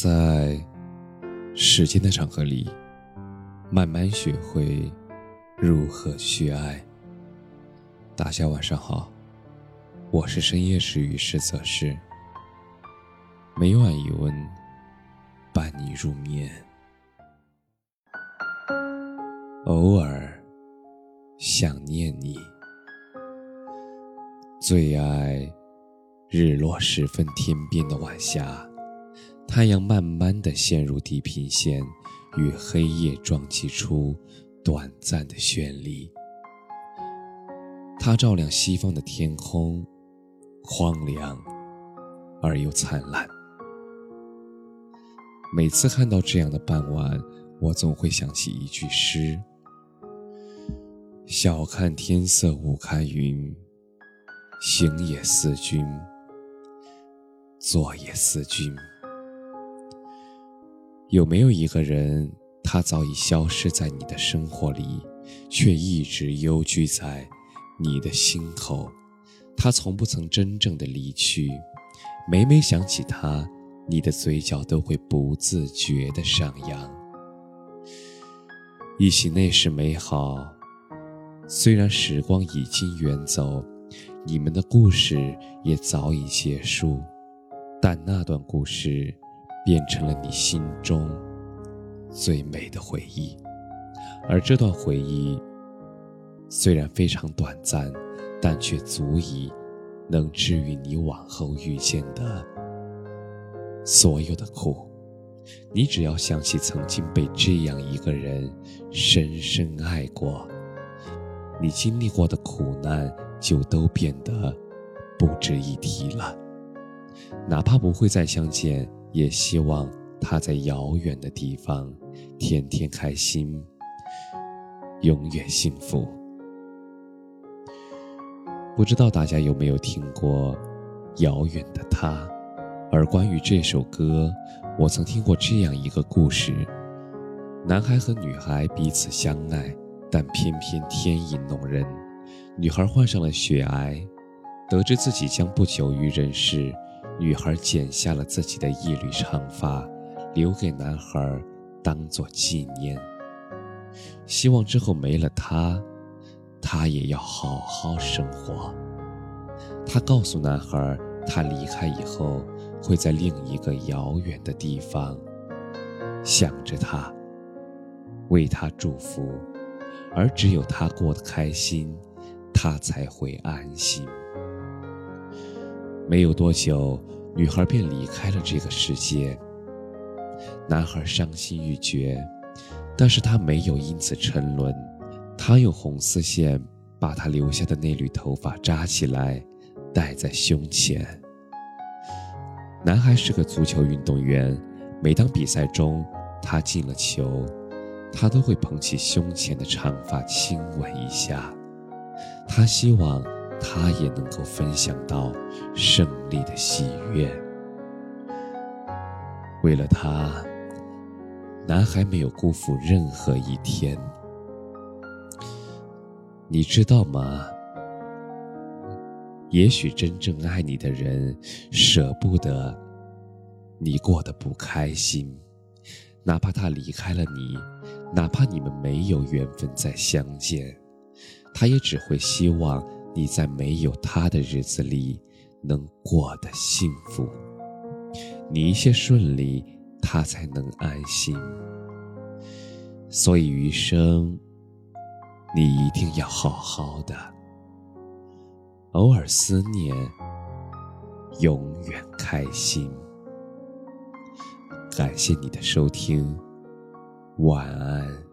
在时间的长河里，慢慢学会如何去爱。大家晚上好，我是深夜治愈师泽师，每晚一温，伴你入眠。偶尔想念你，最爱日落时分天边的晚霞。太阳慢慢的陷入地平线，与黑夜撞击出短暂的绚丽。它照亮西方的天空，荒凉而又灿烂。每次看到这样的傍晚，我总会想起一句诗：“晓看天色无开云，行也思君，坐也思君。”有没有一个人，他早已消失在你的生活里，却一直幽居在你的心口？他从不曾真正的离去。每每想起他，你的嘴角都会不自觉的上扬。忆起那时美好，虽然时光已经远走，你们的故事也早已结束，但那段故事。变成了你心中最美的回忆，而这段回忆虽然非常短暂，但却足以能治愈你往后遇见的所有的苦。你只要想起曾经被这样一个人深深爱过，你经历过的苦难就都变得不值一提了。哪怕不会再相见。也希望他在遥远的地方天天开心，永远幸福。不知道大家有没有听过《遥远的他》？而关于这首歌，我曾听过这样一个故事：男孩和女孩彼此相爱，但偏偏天意弄人，女孩患上了血癌，得知自己将不久于人世。女孩剪下了自己的一缕长发，留给男孩当做纪念。希望之后没了他，他也要好好生活。他告诉男孩，他离开以后会在另一个遥远的地方想着他，为他祝福，而只有他过得开心，他才会安心。没有多久，女孩便离开了这个世界。男孩伤心欲绝，但是他没有因此沉沦。他用红丝线把他留下的那缕头发扎起来，戴在胸前。男孩是个足球运动员，每当比赛中他进了球，他都会捧起胸前的长发亲吻一下。他希望。他也能够分享到胜利的喜悦。为了他，男孩没有辜负任何一天。你知道吗？也许真正爱你的人舍不得你过得不开心，哪怕他离开了你，哪怕你们没有缘分再相见，他也只会希望。你在没有他的日子里能过得幸福，你一切顺利，他才能安心。所以余生，你一定要好好的。偶尔思念，永远开心。感谢你的收听，晚安。